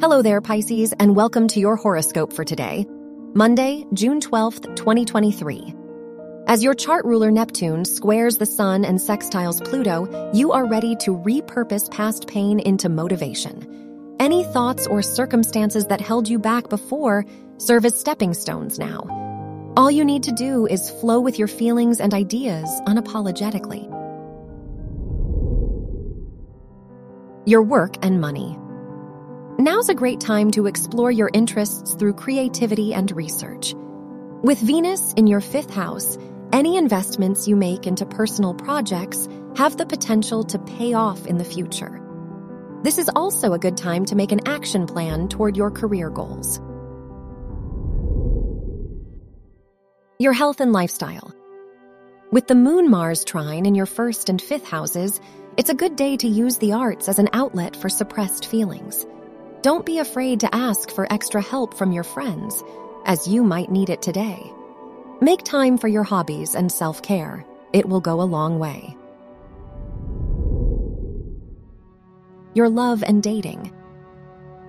Hello there, Pisces, and welcome to your horoscope for today, Monday, June 12th, 2023. As your chart ruler Neptune squares the Sun and sextiles Pluto, you are ready to repurpose past pain into motivation. Any thoughts or circumstances that held you back before serve as stepping stones now. All you need to do is flow with your feelings and ideas unapologetically. Your work and money. Now's a great time to explore your interests through creativity and research. With Venus in your fifth house, any investments you make into personal projects have the potential to pay off in the future. This is also a good time to make an action plan toward your career goals. Your health and lifestyle. With the Moon Mars trine in your first and fifth houses, it's a good day to use the arts as an outlet for suppressed feelings. Don't be afraid to ask for extra help from your friends, as you might need it today. Make time for your hobbies and self care. It will go a long way. Your love and dating.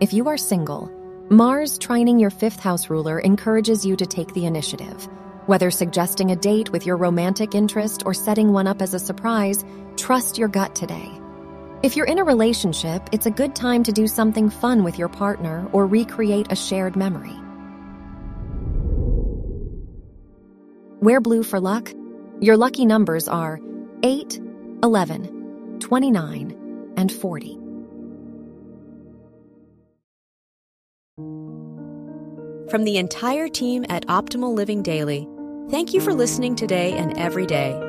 If you are single, Mars trining your fifth house ruler encourages you to take the initiative. Whether suggesting a date with your romantic interest or setting one up as a surprise, trust your gut today. If you're in a relationship, it's a good time to do something fun with your partner or recreate a shared memory. Wear blue for luck. Your lucky numbers are 8, 11, 29, and 40. From the entire team at Optimal Living Daily, thank you for listening today and every day